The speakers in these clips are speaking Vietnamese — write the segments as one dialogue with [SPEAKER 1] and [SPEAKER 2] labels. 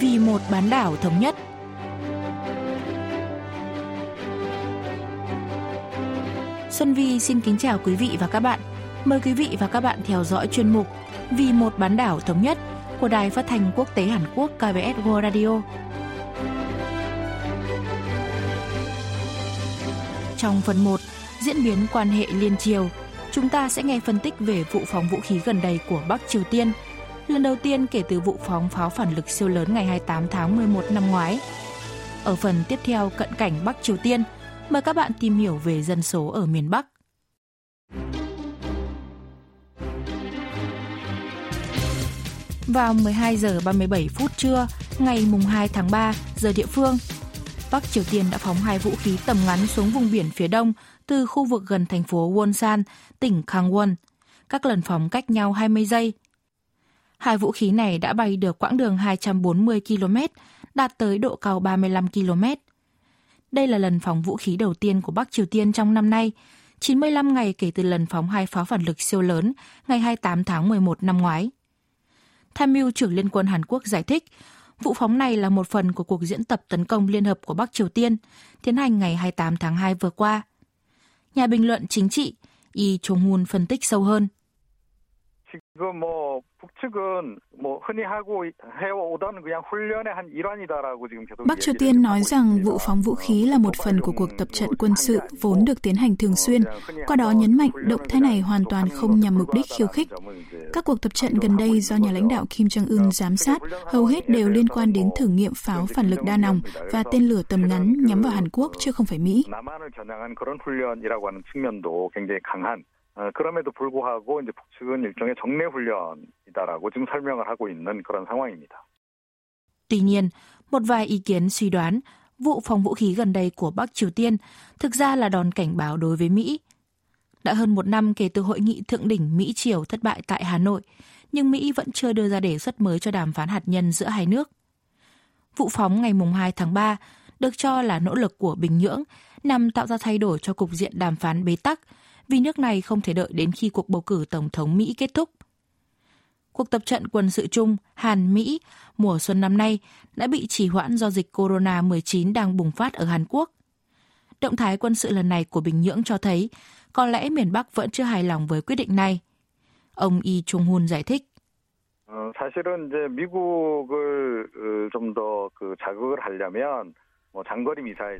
[SPEAKER 1] vì một bán đảo thống nhất. Xuân Vi xin kính chào quý vị và các bạn. Mời quý vị và các bạn theo dõi chuyên mục Vì một bán đảo thống nhất của Đài Phát thanh Quốc tế Hàn Quốc KBS World Radio. Trong phần 1, diễn biến quan hệ liên triều, chúng ta sẽ nghe phân tích về vụ phóng vũ khí gần đây của Bắc Triều Tiên, lần đầu tiên kể từ vụ phóng pháo phản lực siêu lớn ngày 28 tháng 11 năm ngoái. Ở phần tiếp theo cận cảnh Bắc Triều Tiên, mời các bạn tìm hiểu về dân số ở miền Bắc. Vào 12 giờ 37 phút trưa, ngày mùng 2 tháng 3 giờ địa phương, Bắc Triều Tiên đã phóng hai vũ khí tầm ngắn xuống vùng biển phía đông từ khu vực gần thành phố Wonsan, tỉnh Gangwon. Các lần phóng cách nhau 20 giây. Hai vũ khí này đã bay được quãng đường 240 km, đạt tới độ cao 35 km. Đây là lần phóng vũ khí đầu tiên của Bắc Triều Tiên trong năm nay, 95 ngày kể từ lần phóng hai pháo phản lực siêu lớn ngày 28 tháng 11 năm ngoái. Tham mưu trưởng Liên quân Hàn Quốc giải thích, vụ phóng này là một phần của cuộc diễn tập tấn công liên hợp của Bắc Triều Tiên, tiến hành ngày 28 tháng 2 vừa qua. Nhà bình luận chính trị, Yi Chung-hun phân tích sâu hơn.
[SPEAKER 2] 지금 뭐 북측은 뭐 흔히 하고 해오던 그냥 훈련의 한 일환이다라고 지금 계속
[SPEAKER 3] Bắc Triều Tiên nói rằng vụ phóng vũ khí là một phần của cuộc tập trận quân sự vốn được tiến hành thường xuyên, qua đó nhấn mạnh động thái này hoàn toàn không nhằm mục đích khiêu khích. Các cuộc tập trận gần đây do nhà lãnh đạo Kim Jong-un giám sát hầu hết đều liên quan đến thử nghiệm pháo phản lực đa nòng và tên lửa tầm ngắn nhắm vào Hàn Quốc chứ không phải Mỹ.
[SPEAKER 2] 그럼에도 불구하고 이제 북측은 일종의 정례 훈련이다라고 지금 설명을 하고 있는 그런 상황입니다.
[SPEAKER 1] Tuy nhiên, một vài ý kiến suy đoán vụ phóng vũ khí gần đây của Bắc Triều Tiên thực ra là đòn cảnh báo đối với Mỹ. Đã hơn một năm kể từ hội nghị thượng đỉnh Mỹ-Triều thất bại tại Hà Nội, nhưng Mỹ vẫn chưa đưa ra đề xuất mới cho đàm phán hạt nhân giữa hai nước. Vụ phóng ngày 2 tháng 3 được cho là nỗ lực của Bình Nhưỡng nhằm tạo ra thay đổi cho cục diện đàm phán bế tắc – vì nước này không thể đợi đến khi cuộc bầu cử tổng thống Mỹ kết thúc. Cuộc tập trận quân sự chung Hàn-Mỹ mùa xuân năm nay đã bị trì hoãn do dịch corona-19 đang bùng phát ở Hàn Quốc. Động thái quân sự lần này của Bình Nhưỡng cho thấy có lẽ miền Bắc vẫn chưa hài lòng với quyết định này. Ông Yi Chung-hun giải thích.
[SPEAKER 2] 어, 사실은 이제 미국을 좀더 자극을 하려면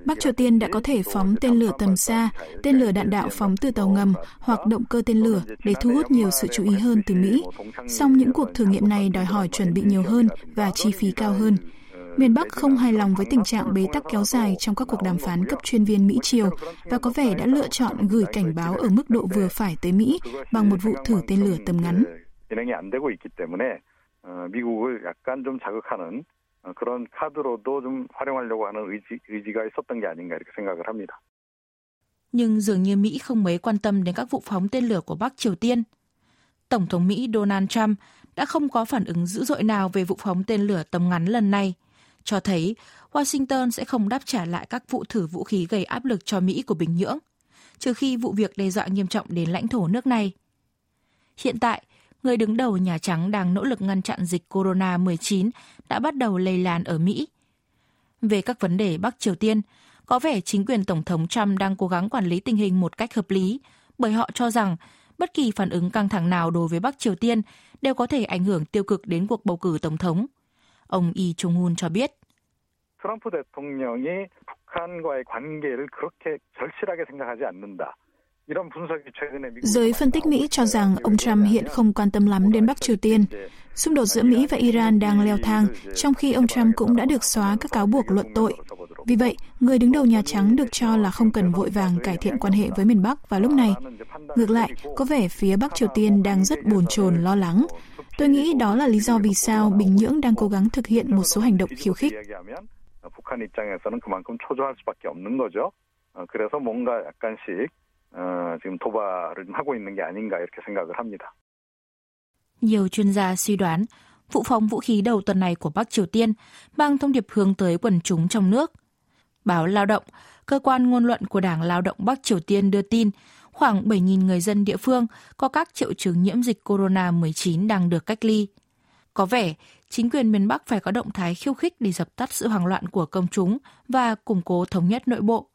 [SPEAKER 3] Bắc Triều Tiên đã có thể phóng tên lửa tầm xa, tên lửa đạn đạo phóng từ tàu ngầm hoặc động cơ tên lửa để thu hút nhiều sự chú ý hơn từ Mỹ. Song những cuộc thử nghiệm này đòi hỏi chuẩn bị nhiều hơn và chi phí cao hơn. Miền Bắc không hài lòng với tình trạng bế tắc kéo dài trong các cuộc đàm phán cấp chuyên viên Mỹ-Triều và có vẻ đã lựa chọn gửi cảnh báo ở mức độ vừa phải tới Mỹ bằng một vụ thử tên lửa tầm ngắn.
[SPEAKER 2] 미국을 약간 좀 자극하는 그런 카드로도 좀 활용하려고 하는 의지, 의지가 있었던 게 아닌가 이렇게 생각을 합니다.
[SPEAKER 1] Nhưng dường như Mỹ không mấy quan tâm đến các vụ phóng tên lửa của Bắc Triều Tiên. Tổng thống Mỹ Donald Trump đã không có phản ứng dữ dội nào về vụ phóng tên lửa tầm ngắn lần này, cho thấy Washington sẽ không đáp trả lại các vụ thử vũ khí gây áp lực cho Mỹ của Bình Nhưỡng, trừ khi vụ việc đe dọa nghiêm trọng đến lãnh thổ nước này. Hiện tại, người đứng đầu Nhà Trắng đang nỗ lực ngăn chặn dịch corona-19 đã bắt đầu lây lan ở Mỹ. Về các vấn đề Bắc Triều Tiên, có vẻ chính quyền Tổng thống Trump đang cố gắng quản lý tình hình một cách hợp lý, bởi họ cho rằng bất kỳ phản ứng căng thẳng nào đối với Bắc Triều Tiên đều có thể ảnh hưởng tiêu cực đến cuộc bầu cử Tổng thống. Ông Yi Chung-hun cho biết.
[SPEAKER 2] 트럼프 대통령이 북한과의 관계를 그렇게 절실하게 생각하지 않는다.
[SPEAKER 3] Giới phân tích Mỹ cho rằng ông Trump hiện không quan tâm lắm đến Bắc Triều Tiên. Xung đột giữa Mỹ và Iran đang leo thang, trong khi ông Trump cũng đã được xóa các cáo buộc luận tội. Vì vậy, người đứng đầu Nhà Trắng được cho là không cần vội vàng cải thiện quan hệ với miền Bắc vào lúc này. Ngược lại, có vẻ phía Bắc Triều Tiên đang rất bồn chồn lo lắng. Tôi nghĩ đó là lý do vì sao Bình Nhưỡng đang cố gắng thực hiện một số hành động khiêu khích. 북한 입장에서는 그만큼 초조할 수밖에 없는 거죠. 그래서 뭔가 약간씩 어, 지금 도발을 하고 있는 게 아닌가 이렇게 생각을 합니다.
[SPEAKER 1] Nhiều chuyên gia suy đoán, vụ phóng vũ khí đầu tuần này của Bắc Triều Tiên mang thông điệp hướng tới quần chúng trong nước. Báo Lao động, cơ quan ngôn luận của Đảng Lao động Bắc Triều Tiên đưa tin khoảng 7.000 người dân địa phương có các triệu chứng nhiễm dịch corona-19 đang được cách ly. Có vẻ chính quyền miền Bắc phải có động thái khiêu khích để dập tắt sự hoảng loạn của công chúng và củng cố thống nhất nội bộ.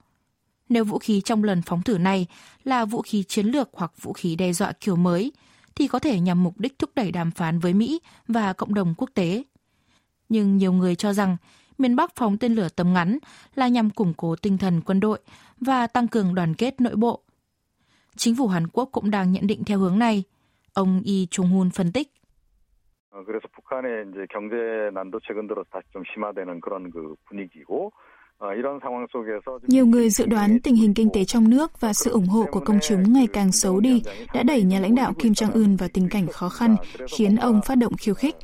[SPEAKER 1] Nếu vũ khí trong lần phóng thử này là vũ khí chiến lược hoặc vũ khí đe dọa kiểu mới, thì có thể nhằm mục đích thúc đẩy đàm phán với Mỹ và cộng đồng quốc tế. Nhưng nhiều người cho rằng miền Bắc phóng tên lửa tầm ngắn là nhằm củng cố tinh thần quân đội và tăng cường đoàn kết nội bộ. Chính phủ Hàn Quốc cũng đang nhận định theo hướng này. Ông Lee Chung-hun phân tích.
[SPEAKER 2] 그래서 북한의 이제 경제 난도 최근 들어서 다시 좀 심화되는 그런 그 분위기고
[SPEAKER 3] nhiều người dự đoán tình hình kinh tế trong nước và sự ủng hộ của công chúng ngày càng xấu đi đã đẩy nhà lãnh đạo Kim Jong-un vào tình cảnh khó khăn, khiến ông phát động khiêu khích.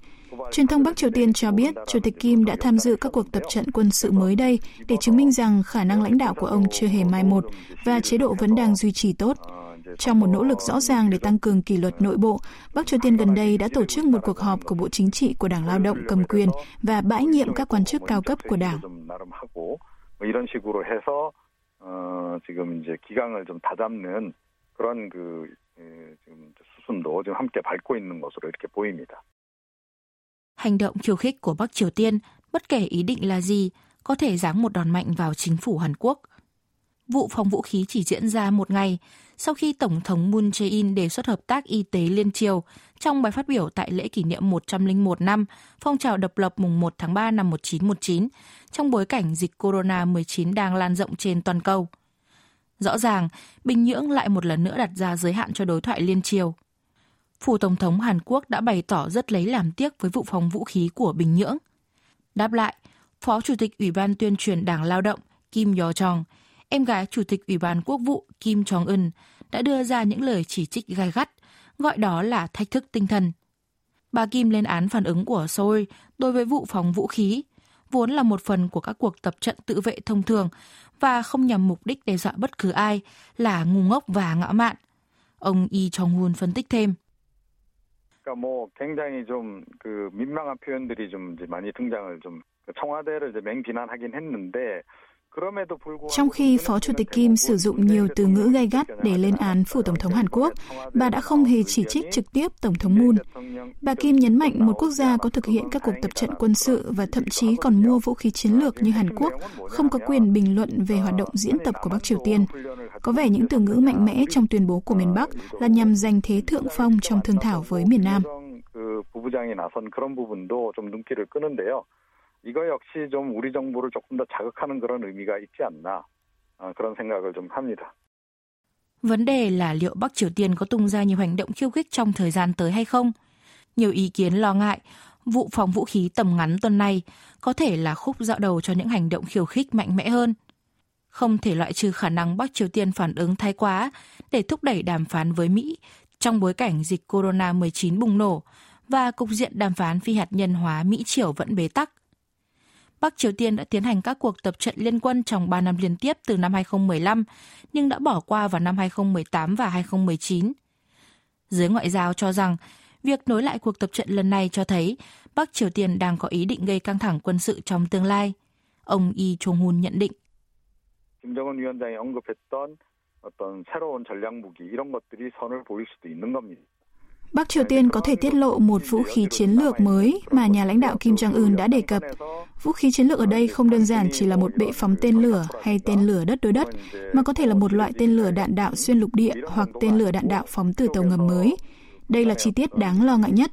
[SPEAKER 3] Truyền thông Bắc Triều Tiên cho biết Chủ tịch Kim đã tham dự các cuộc tập trận quân sự mới đây để chứng minh rằng khả năng lãnh đạo của ông chưa hề mai một và chế độ vẫn đang duy trì tốt. Trong một nỗ lực rõ ràng để tăng cường kỷ luật nội bộ, Bắc Triều Tiên gần đây đã tổ chức một cuộc họp của Bộ Chính trị của Đảng Lao động cầm quyền và bãi nhiệm các quan chức cao cấp của đảng.
[SPEAKER 1] Hành động khiêu khích của Bắc Triều Tiên, bất kể ý định là gì, có thể giáng một đòn mạnh vào chính phủ Hàn Quốc – Vụ phóng vũ khí chỉ diễn ra một ngày sau khi Tổng thống Moon Jae-in đề xuất hợp tác y tế liên triều trong bài phát biểu tại lễ kỷ niệm 101 năm phong trào độc lập mùng 1 tháng 3 năm 1919 trong bối cảnh dịch corona-19 đang lan rộng trên toàn cầu. Rõ ràng, Bình Nhưỡng lại một lần nữa đặt ra giới hạn cho đối thoại liên triều. Phủ Tổng thống Hàn Quốc đã bày tỏ rất lấy làm tiếc với vụ phóng vũ khí của Bình Nhưỡng. Đáp lại, Phó Chủ tịch Ủy ban tuyên truyền Đảng Lao động Kim Yo Chong em gái Chủ tịch Ủy ban Quốc vụ Kim Jong-un đã đưa ra những lời chỉ trích gai gắt, gọi đó là thách thức tinh thần. Bà Kim lên án phản ứng của Seoul đối với vụ phóng vũ khí, vốn là một phần của các cuộc tập trận tự vệ thông thường và không nhằm mục đích đe dọa bất cứ ai là ngu ngốc và ngạo mạn. Ông Lee Jong-hun phân tích thêm.
[SPEAKER 2] 그러니까 뭐 굉장히 좀그 민망한 표현들이 좀 이제 많이 등장을 좀 청와대를 이제 맹비난하긴 했는데
[SPEAKER 3] trong khi Phó Chủ tịch Kim sử dụng nhiều từ ngữ gay gắt để lên án phủ Tổng thống Hàn Quốc, bà đã không hề chỉ trích trực tiếp Tổng thống Moon. Bà Kim nhấn mạnh một quốc gia có thực hiện các cuộc tập trận quân sự và thậm chí còn mua vũ khí chiến lược như Hàn Quốc không có quyền bình luận về hoạt động diễn tập của Bắc Triều Tiên. Có vẻ những từ ngữ mạnh mẽ trong tuyên bố của miền Bắc là nhằm giành thế thượng phong trong thương thảo với miền Nam.
[SPEAKER 2] 이 거 역시 좀 우리 정부를 조금 더 자극하는 그런 의미가 있지 않나 그런 생각을 좀 합니다.
[SPEAKER 1] Vấn đề là liệu Bắc Triều Tiên có tung ra nhiều hành động khiêu khích trong thời gian tới hay không? Nhiều ý kiến lo ngại vụ phóng vũ khí tầm ngắn tuần này có thể là khúc dạo đầu cho những hành động khiêu khích mạnh mẽ hơn. Không thể loại trừ khả năng Bắc Triều Tiên phản ứng thái quá để thúc đẩy đàm phán với Mỹ trong bối cảnh dịch corona-19 bùng nổ và cục diện đàm phán phi hạt nhân hóa Mỹ-Triều vẫn bế tắc. Bắc Triều Tiên đã tiến hành các cuộc tập trận liên quân trong 3 năm liên tiếp từ năm 2015, nhưng đã bỏ qua vào năm 2018 và 2019. Giới ngoại giao cho rằng, việc nối lại cuộc tập trận lần này cho thấy Bắc Triều Tiên đang có ý định gây căng thẳng quân sự trong tương lai. Ông Lee Chung-hun nhận định.
[SPEAKER 2] 김 정은 위원장이 언급했던 어떤 새로운 전략 무기 이런 것들이 선을 보일 수도 있는 겁니다.
[SPEAKER 3] Bắc Triều Tiên có thể tiết lộ một vũ khí chiến lược mới mà nhà lãnh đạo Kim Jong-un đã đề cập. Vũ khí chiến lược ở đây không đơn giản chỉ là một bệ phóng tên lửa hay tên lửa đất đối đất, mà có thể là một loại tên lửa đạn đạo xuyên lục địa hoặc tên lửa đạn đạo phóng từ tàu ngầm mới. Đây là chi tiết đáng lo ngại nhất.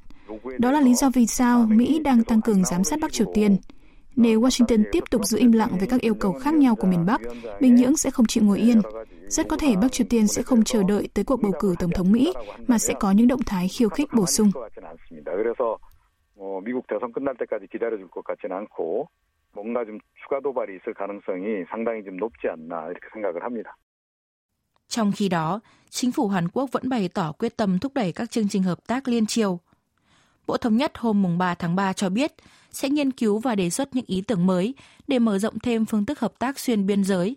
[SPEAKER 3] Đó là lý do vì sao Mỹ đang tăng cường giám sát Bắc Triều Tiên. Nếu Washington tiếp tục giữ im lặng về các yêu cầu khác nhau của miền Bắc, Bình Nhưỡng sẽ không chịu ngồi yên. Rất có thể Bắc Triều Tiên sẽ không chờ đợi tới cuộc bầu cử Tổng thống Mỹ, mà sẽ có những động thái khiêu khích bổ sung.
[SPEAKER 2] 미국 대선 끝날 때까지 기다려줄 것 같지는 않고 뭔가 좀 추가 도발이 있을 가능성이 상당히 좀 높지 않나 이렇게 생각을 합니다.
[SPEAKER 1] Trong khi đó, chính phủ Hàn Quốc vẫn bày tỏ quyết tâm thúc đẩy các chương trình hợp tác liên triều. Bộ Thống nhất hôm mùng 3 tháng 3 cho biết sẽ nghiên cứu và đề xuất những ý tưởng mới để mở rộng thêm phương thức hợp tác xuyên biên giới.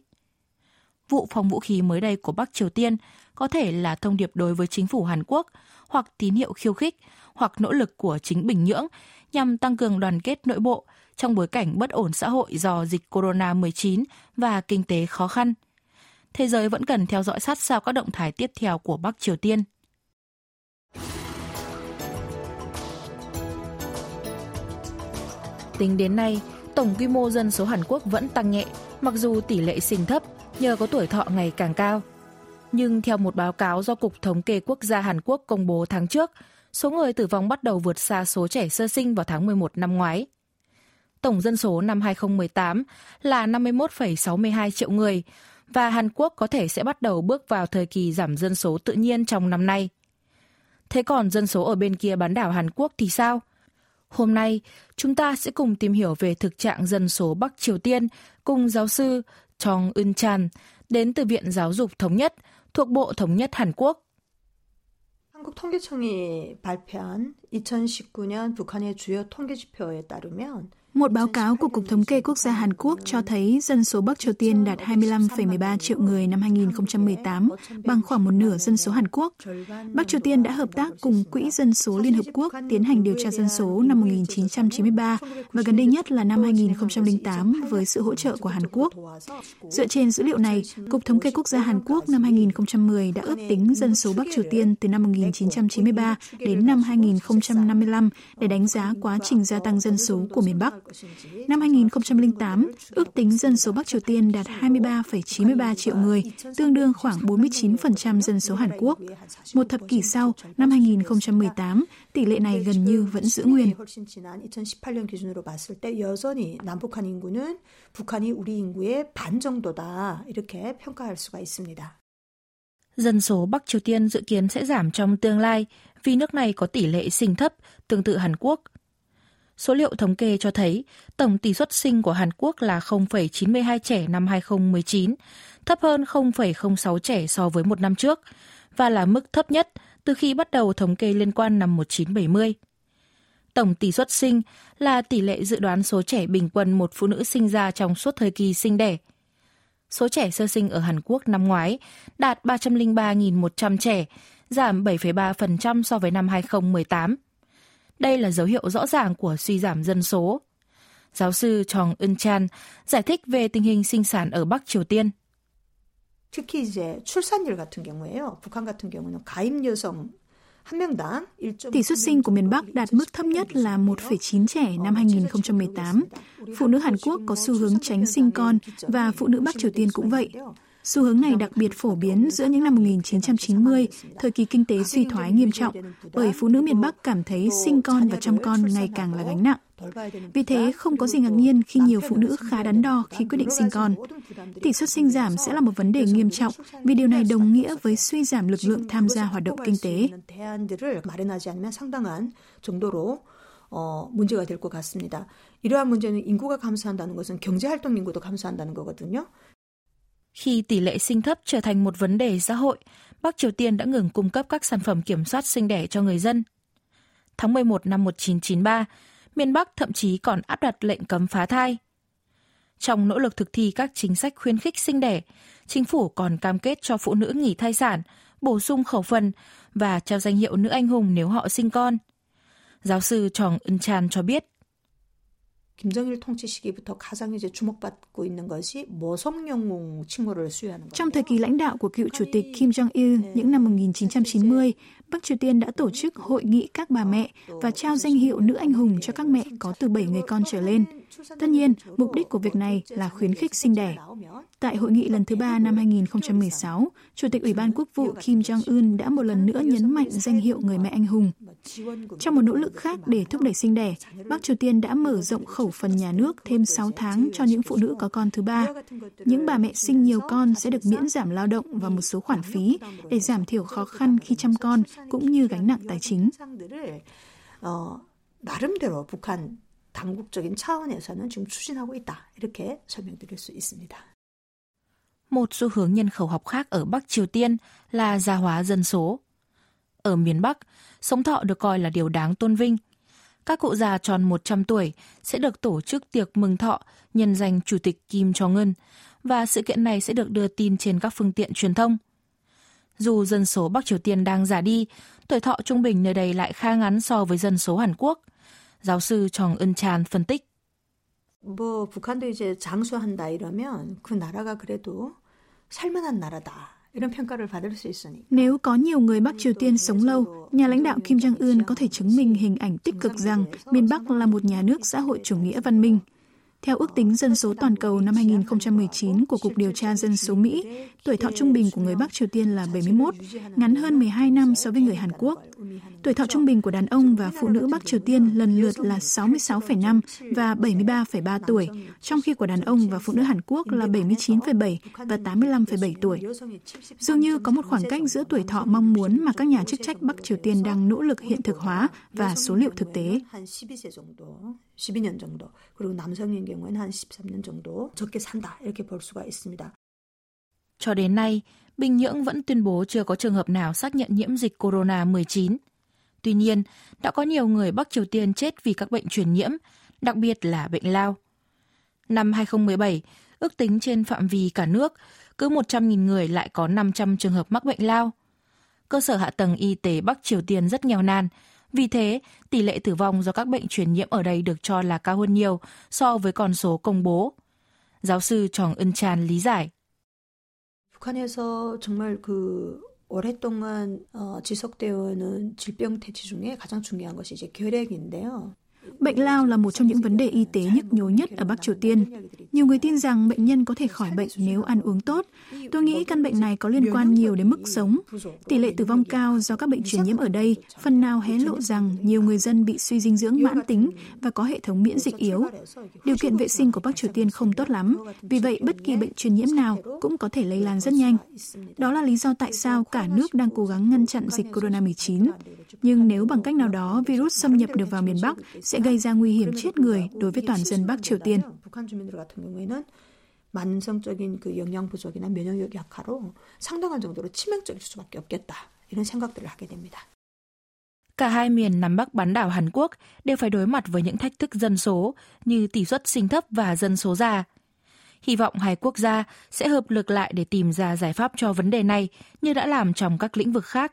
[SPEAKER 1] Vụ phóng vũ khí mới đây của Bắc Triều Tiên có thể là thông điệp đối với chính phủ Hàn Quốc hoặc tín hiệu khiêu khích hoặc nỗ lực của chính Bình Nhưỡng nhằm tăng cường đoàn kết nội bộ trong bối cảnh bất ổn xã hội do dịch corona-19 và kinh tế khó khăn. Thế giới vẫn cần theo dõi sát sao các động thái tiếp theo của Bắc Triều Tiên. Tính đến nay, tổng quy mô dân số Hàn Quốc vẫn tăng nhẹ, mặc dù tỷ lệ sinh thấp nhờ có tuổi thọ ngày càng cao. Nhưng theo một báo cáo do Cục Thống kê Quốc gia Hàn Quốc công bố tháng trước, số người tử vong bắt đầu vượt xa số trẻ sơ sinh vào tháng 11 năm ngoái. Tổng dân số năm 2018 là 51,62 triệu người và Hàn Quốc có thể sẽ bắt đầu bước vào thời kỳ giảm dân số tự nhiên trong năm nay. Thế còn dân số ở bên kia bán đảo Hàn Quốc thì sao? Hôm nay, chúng ta sẽ cùng tìm hiểu về thực trạng dân số Bắc Triều Tiên cùng giáo sư Chong Eun Chan đến từ Viện Giáo dục Thống nhất thuộc Bộ Thống nhất Hàn Quốc.
[SPEAKER 4] 한국 통계청이 발표한 2019년 북한의 주요 통계 지표에 따르면
[SPEAKER 3] một báo cáo của Cục Thống kê Quốc gia Hàn Quốc cho thấy dân số Bắc Triều Tiên đạt 25,13 triệu người năm 2018, bằng khoảng một nửa dân số Hàn Quốc. Bắc Triều Tiên đã hợp tác cùng Quỹ Dân số Liên Hợp Quốc tiến hành điều tra dân số năm 1993 và gần đây nhất là năm 2008 với sự hỗ trợ của Hàn Quốc. Dựa trên dữ liệu này, Cục Thống kê Quốc gia Hàn Quốc năm 2010 đã ước tính dân số Bắc Triều Tiên từ năm 1993 đến năm 2055 để đánh giá quá trình gia tăng dân số của miền Bắc. Năm 2008, ước tính dân số Bắc Triều Tiên đạt 23,93 triệu người, tương đương khoảng 49% dân số Hàn Quốc. Một thập kỷ sau, năm 2018, tỷ lệ này gần như vẫn giữ nguyên.
[SPEAKER 1] Dân số Bắc Triều Tiên dự kiến sẽ giảm trong tương lai vì nước này có tỷ lệ sinh thấp, tương tự Hàn Quốc – Số liệu thống kê cho thấy tổng tỷ suất sinh của Hàn Quốc là 0,92 trẻ năm 2019, thấp hơn 0,06 trẻ so với một năm trước và là mức thấp nhất từ khi bắt đầu thống kê liên quan năm 1970. Tổng tỷ suất sinh là tỷ lệ dự đoán số trẻ bình quân một phụ nữ sinh ra trong suốt thời kỳ sinh đẻ. Số trẻ sơ sinh ở Hàn Quốc năm ngoái đạt 303.100 trẻ, giảm 7,3% so với năm 2018 đây là dấu hiệu rõ ràng của suy giảm dân số. Giáo sư Chong Eun Chan giải thích về tình hình sinh sản ở Bắc Triều Tiên.
[SPEAKER 4] 특히 이제 출산율 같은 경우에요. 북한 같은 경우는 가임 여성
[SPEAKER 3] Tỷ suất sinh của miền Bắc đạt mức thấp nhất là 1,9 trẻ năm 2018. Phụ nữ Hàn Quốc có xu hướng tránh sinh con và phụ nữ Bắc Triều Tiên cũng vậy. Xu hướng này đặc biệt phổ biến giữa những năm 1990, thời kỳ kinh tế suy thoái nghiêm trọng, bởi phụ nữ miền Bắc cảm thấy sinh con và chăm con ngày càng là gánh nặng. Vì thế, không có gì ngạc nhiên khi nhiều phụ nữ khá đắn đo khi quyết định sinh con. Tỷ suất sinh giảm sẽ là một vấn đề nghiêm trọng vì điều này đồng nghĩa với suy giảm lực lượng tham gia hoạt động kinh tế.
[SPEAKER 4] 어, 문제가 될 것 같습니다. 이러한 문제는 인구가 감소한다는 것은 경제활동 인구도 감소한다는 거거든요.
[SPEAKER 1] Khi tỷ lệ sinh thấp trở thành một vấn đề xã hội, Bắc Triều Tiên đã ngừng cung cấp các sản phẩm kiểm soát sinh đẻ cho người dân. Tháng 11 năm 1993, miền Bắc thậm chí còn áp đặt lệnh cấm phá thai. Trong nỗ lực thực thi các chính sách khuyến khích sinh đẻ, chính phủ còn cam kết cho phụ nữ nghỉ thai sản, bổ sung khẩu phần và trao danh hiệu nữ anh hùng nếu họ sinh con. Giáo sư Tròng Ân Chan cho biết,
[SPEAKER 4] 김정일 통치 시기부터 가장 이제 주목받고 있는 것이 모성 영웅 칭호를 수여하는
[SPEAKER 3] Trong thời kỳ lãnh đạo của cựu chủ tịch Kim Jong-il những năm 1990, Bắc Triều Tiên đã tổ chức hội nghị các bà mẹ và trao danh hiệu nữ anh hùng cho các mẹ có từ 7 người con trở lên. Tất nhiên, mục đích của việc này là khuyến khích sinh đẻ. Tại hội nghị lần thứ ba năm 2016, Chủ tịch Ủy ban Quốc vụ Kim Jong-un đã một lần nữa nhấn mạnh danh hiệu người mẹ anh hùng. Trong một nỗ lực khác để thúc đẩy sinh đẻ, Bắc Triều Tiên đã mở rộng khẩu phần nhà nước thêm 6 tháng cho những phụ nữ có con thứ ba. Những bà mẹ sinh nhiều con sẽ được miễn giảm lao động và một số khoản phí để giảm thiểu khó khăn khi chăm con cũng như gánh nặng tài chính.
[SPEAKER 4] 나름대로 북한 당국적인 차원에서는 지금 추진하고 있다. 이렇게 설명드릴 수 있습니다.
[SPEAKER 1] Một xu hướng nhân khẩu học khác ở Bắc Triều Tiên là gia hóa dân số. Ở miền Bắc, sống thọ được coi là điều đáng tôn vinh. Các cụ già tròn 100 tuổi sẽ được tổ chức tiệc mừng thọ nhân danh Chủ tịch Kim Jong-un và sự kiện này sẽ được đưa tin trên các phương tiện truyền thông. Dù dân số Bắc Triều Tiên đang già đi, tuổi thọ trung bình nơi đây lại khá ngắn so với dân số Hàn Quốc – Giáo sư Chong Eun Chan phân tích.
[SPEAKER 4] 뭐 북한도 이제 장수한다 이러면 그 나라가 그래도 살만한 나라다.
[SPEAKER 3] Nếu có nhiều người Bắc Triều Tiên sống lâu, nhà lãnh đạo Kim Jong-un có thể chứng minh hình ảnh tích cực rằng miền Bắc là một nhà nước xã hội chủ nghĩa văn minh. theo ước tính dân số toàn cầu năm 2019 của Cục Điều tra Dân số Mỹ, tuổi thọ trung bình của người Bắc Triều Tiên là 71, ngắn hơn 12 năm so với người Hàn Quốc. Tuổi thọ trung bình của đàn ông và phụ nữ Bắc Triều Tiên lần lượt là 66,5 và 73,3 tuổi, trong khi của đàn ông và phụ nữ Hàn Quốc là 79,7 và 85,7 tuổi. Dường như có một khoảng cách giữa tuổi thọ mong muốn mà các nhà chức trách Bắc Triều Tiên đang nỗ lực hiện thực hóa và số liệu thực tế.
[SPEAKER 4] 12년 정도. 그리고 남성인 경우에는 한 13년 정도 적게 산다. 이렇게 볼 수가 있습니다.
[SPEAKER 1] Cho đến nay, Bình Nhưỡng vẫn tuyên bố chưa có trường hợp nào xác nhận nhiễm dịch corona-19. Tuy nhiên, đã có nhiều người Bắc Triều Tiên chết vì các bệnh truyền nhiễm, đặc biệt là bệnh lao. Năm 2017, ước tính trên phạm vi cả nước, cứ 100.000 người lại có 500 trường hợp mắc bệnh lao. Cơ sở hạ tầng y tế Bắc Triều Tiên rất nghèo nàn, vì thế, tỷ lệ tử vong do các bệnh truyền nhiễm ở đây được cho là cao hơn nhiều so với con số công bố. Giáo sư Chong Eun Chan lý giải.
[SPEAKER 4] 북한에서 정말 그 오랫동안 어, 지속되어 오는 질병 대치 중에 가장 중요한 것이 이제 결핵인데요.
[SPEAKER 3] Bệnh lao là một trong những vấn đề y tế nhức nhối nhất ở Bắc Triều Tiên. Nhiều người tin rằng bệnh nhân có thể khỏi bệnh nếu ăn uống tốt. Tôi nghĩ căn bệnh này có liên quan nhiều đến mức sống. Tỷ lệ tử vong cao do các bệnh truyền nhiễm ở đây phần nào hé lộ rằng nhiều người dân bị suy dinh dưỡng mãn tính và có hệ thống miễn dịch yếu. Điều kiện vệ sinh của Bắc Triều Tiên không tốt lắm, vì vậy bất kỳ bệnh truyền nhiễm nào cũng có thể lây lan rất nhanh. Đó là lý do tại sao cả nước đang cố gắng ngăn chặn dịch corona-19. Nhưng nếu bằng cách nào đó virus xâm nhập được vào miền Bắc sẽ gây ra nguy hiểm chết người đối với toàn dân Bắc Triều Tiên.
[SPEAKER 4] 만성적인 그 영양 부족이나 면역력 약화로 상당한 정도로 치명적일 수밖에 없겠다. 이런 생각들을 하게 됩니다.
[SPEAKER 1] Cả hai miền Nam Bắc bán đảo Hàn Quốc đều phải đối mặt với những thách thức dân số như tỷ suất sinh thấp và dân số già. Hy vọng hai quốc gia sẽ hợp lực lại để tìm ra giải pháp cho vấn đề này như đã làm trong các lĩnh vực khác.